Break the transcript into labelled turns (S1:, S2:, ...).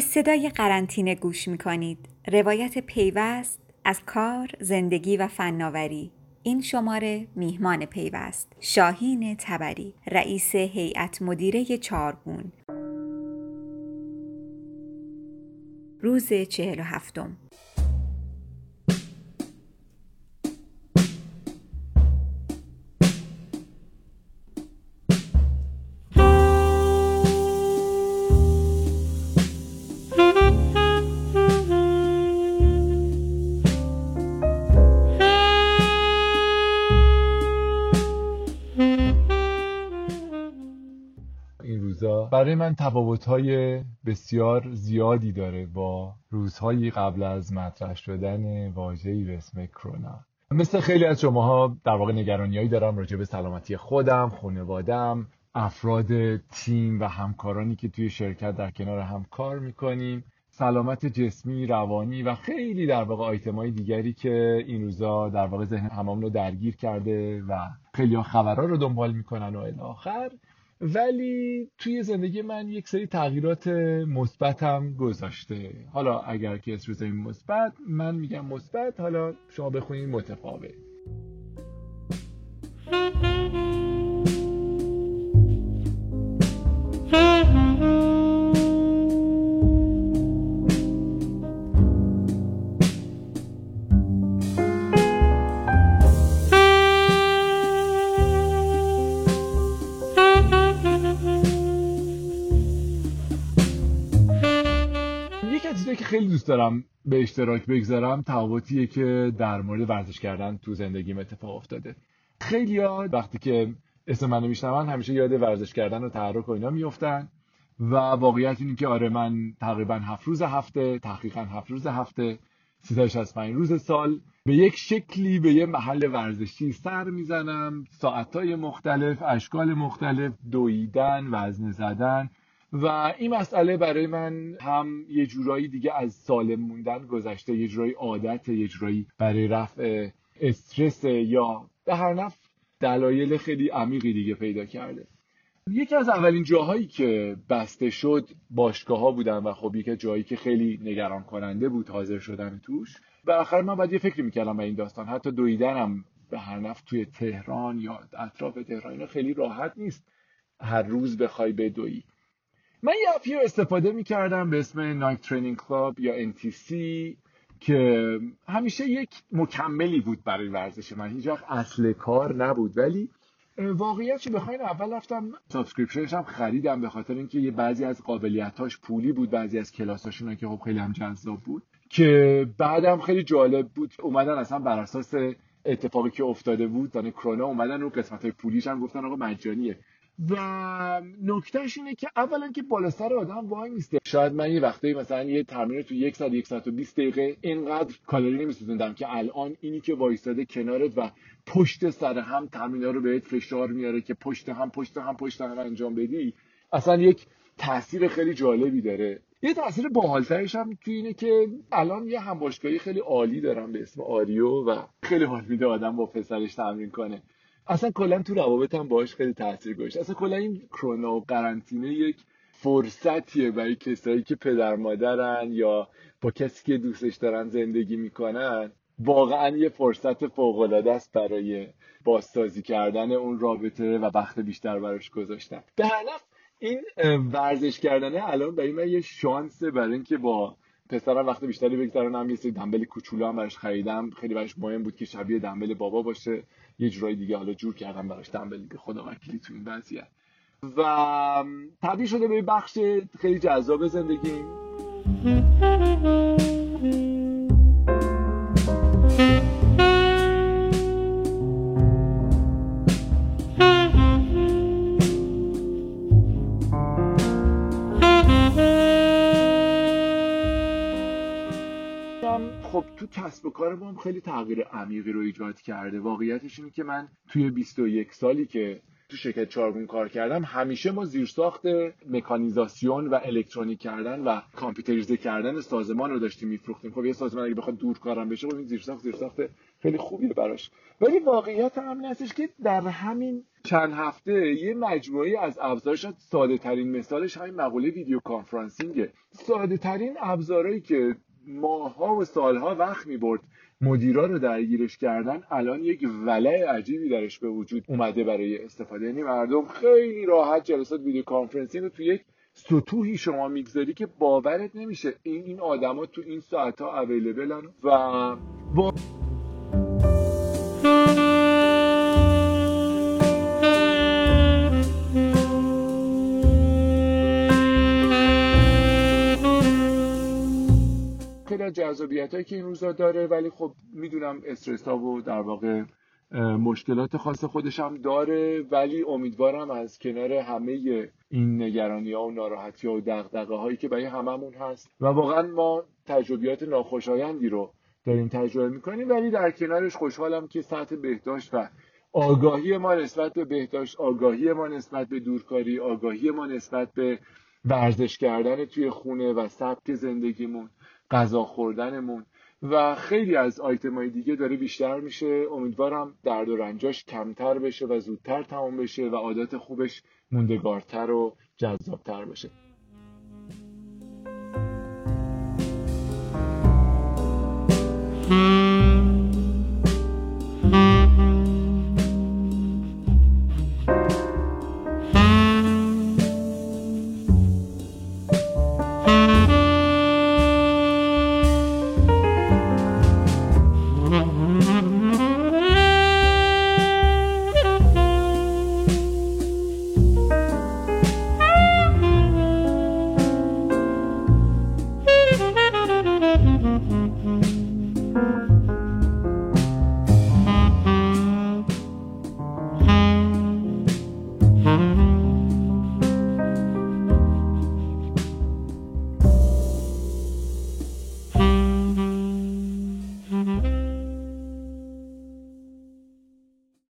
S1: به صدای قرنطینه گوش می کنید. روایت پیوست از کار، زندگی و فناوری. این شماره میهمان پیوست شاهین تبری رئیس هیئت مدیره چارگون روز چهل و هفتم
S2: برای من تفاوت‌های بسیار زیادی داره با روزهایی قبل از مطرح شدن واژه‌ای به اسم کرونا. مثل خیلی از شماها در واقع نگرانیایی دارم راجع به سلامتی خودم، خانوادم، افراد تیم و همکارانی که توی شرکت در کنار هم کار می‌کنیم سلامت جسمی، روانی و خیلی در واقع آیتمای دیگری که این روزا در واقع ذهن هممون رو درگیر کرده و خیلی ها خبرها رو دنبال می‌کنن و الی آخر. ولی توی زندگی من یک سری تغییرات مثبتم گذاشته. حالا اگر که اسم مثبت من میگم مثبت حالا شما بخونید متفاوت. خیلی دوست دارم به اشتراک بگذارم. تفاوتیه که در مورد ورزش کردن تو زندگیم اتفاق افتاده. خیلی ها وقتی که اسم منو میشنون همیشه یاد ورزش کردن و تحرک و اینا میفتن و واقعیت اینه که آره من تقریبا هفت روز هفته تحقیقا هفت روز هفته 365 روز سال به یک شکلی به یه محل ورزشی سر می‌زنم. ساعتهای مختلف اشکال مختلف دویدن وزن زدن. و این مسئله برای من هم یه جورایی دیگه از سالم موندن گذشته یه جورایی عادت یه جورایی برای رفع استرس یا به هر نفع دلایل خیلی عمیقی دیگه پیدا کرده. یکی از اولین جاهایی که بسته شد باشگاه ها بودن و خب یکی جایی که خیلی نگران کننده بود حاضر شدن توش. بالاخره من باید یه فکری می‌کردم به این داستان. حتی دویدنم به هر نفع توی تهران یا اطراف تهران خیلی راحت نیست. هر روز بخوای بدوی من یه app ی رو استفاده می‌کردم به اسم Nike Training Club یا NTC که همیشه یک مکملی بود برای ورزش من. هیچ وقت اصل کار نبود. ولی واقعیتشو بخواین اول رفتم subscription ش هم خریدم به خاطر اینکه یه بعضی از قابلیتاش پولی بود بعضی از کلاساشون که خب خیلی هم جذاب بود. که بعدم خیلی جالب بود. اومدن اصلا بر اساس اتفاقی که افتاده بود دانه کرونا اومدن رو قسمت های پولیش هم گفتن آقا مجانیه. و نکتهش اینه که اولا که بالا سر آدم وای میسته. شاید من یه وقته مثلا یه تمرین تو یک ساعت یک ساعت و 20 دقیقه اینقدر کالری نمیسوزوندم که الان اینی که وایستاده کنارت و پشت سر هم تمرینا رو بهت فشار میاره که پشت هم پشت هم پشت هم انجام بدی اصلا یک تاثیر خیلی جالبی داره. یه تاثیر باحالترش هم تو اینه که الان یه همباشگاهی خیلی عالی دارم به اسم آریو و خیلی حال میده آدم با پسرش تمرین کنه. اصلا کلا تو روابطم باهاش خیلی تاثیر گذاشت. اصلا کلا این کرونا و قرنطینه یک فرصتیه برای کسایی که پدر مادرن یا با کسی که دوستش دارن زندگی می‌کنن واقعا یه فرصت فوق العاده است برای بازسازی کردن اون رابطه و وقت بیشتر براش گذاشتن. به این ورزش کردنه الان برای من یه شانسه برای اینکه با پسرم وقت بیشتری بگذرونم یه سری دنبل کوچولو هم براش خریدم خیلی براش مهم بود که شبیه دنبل بابا باشه. یه جورایی دیگه حالا جور کردم براش دنبل دیگه خدا وکیلی تو این وضعیت. و تبدیل شده به بخش خیلی جذاب زندگی خب تو کسب و کار هم خیلی تغییر عمیقی رو ایجاد کرده. واقعیتش اینه که من توی 21 سالی که تو شرکت چارگون کار کردم همیشه ما زیرساخت مکانیزاسیون و الکترونیک کردن و کامپیوتریزه کردن سازمان رو داشتیم میفروختیم. خب یه سازمان اگه بخواد دور کارم بشه خب این زیرساخت زیرساخت خیلی خوبیه براش. ولی واقعیت هم هستش که در همین چند هفته یه مجموعه از ابزار شد ساده ترین مثالش همین مقوله ویدیو کانفرانسینگه ساده ترین ابزارهایی که ماه‌ها و سالها وقت می برد مدیرا رو درگیرش کردن. الان یک ولع عجیبی درش به وجود اومده برای استفاده. یعنی مردم خیلی راحت جلسات video conferencing رو تو یک سطوحی شما می‌گذاری که باورت نمیشه. این این آدما تو این ساعت ها available ن و با هایی که این روزا داره ولی خب می‌دونم استرس ها و در واقع مشکلات خاص خودش هم داره ولی امیدوارم از کنار همه این نگرانی ها و ناراحتی ها و دقدقه هایی که برای هممون هست و واقعا ما تجربیات ناخوشایندی رو داریم تجربه می‌کنیم ولی در کنارش خوشحالم که سطح بهداشت و آگاهی ما نسبت به بهداشت آگاهی ما نسبت به دورکاری آگاهی ما نسبت به ورزش کردن توی خونه و سبک زندگیمون غذا خوردنمون. و خیلی از آیتم های دیگه داره بیشتر میشه. امیدوارم درد و رنجاش کمتر بشه و زودتر تمام بشه و عادت خوبش موندگارتر و جذابتر بشه.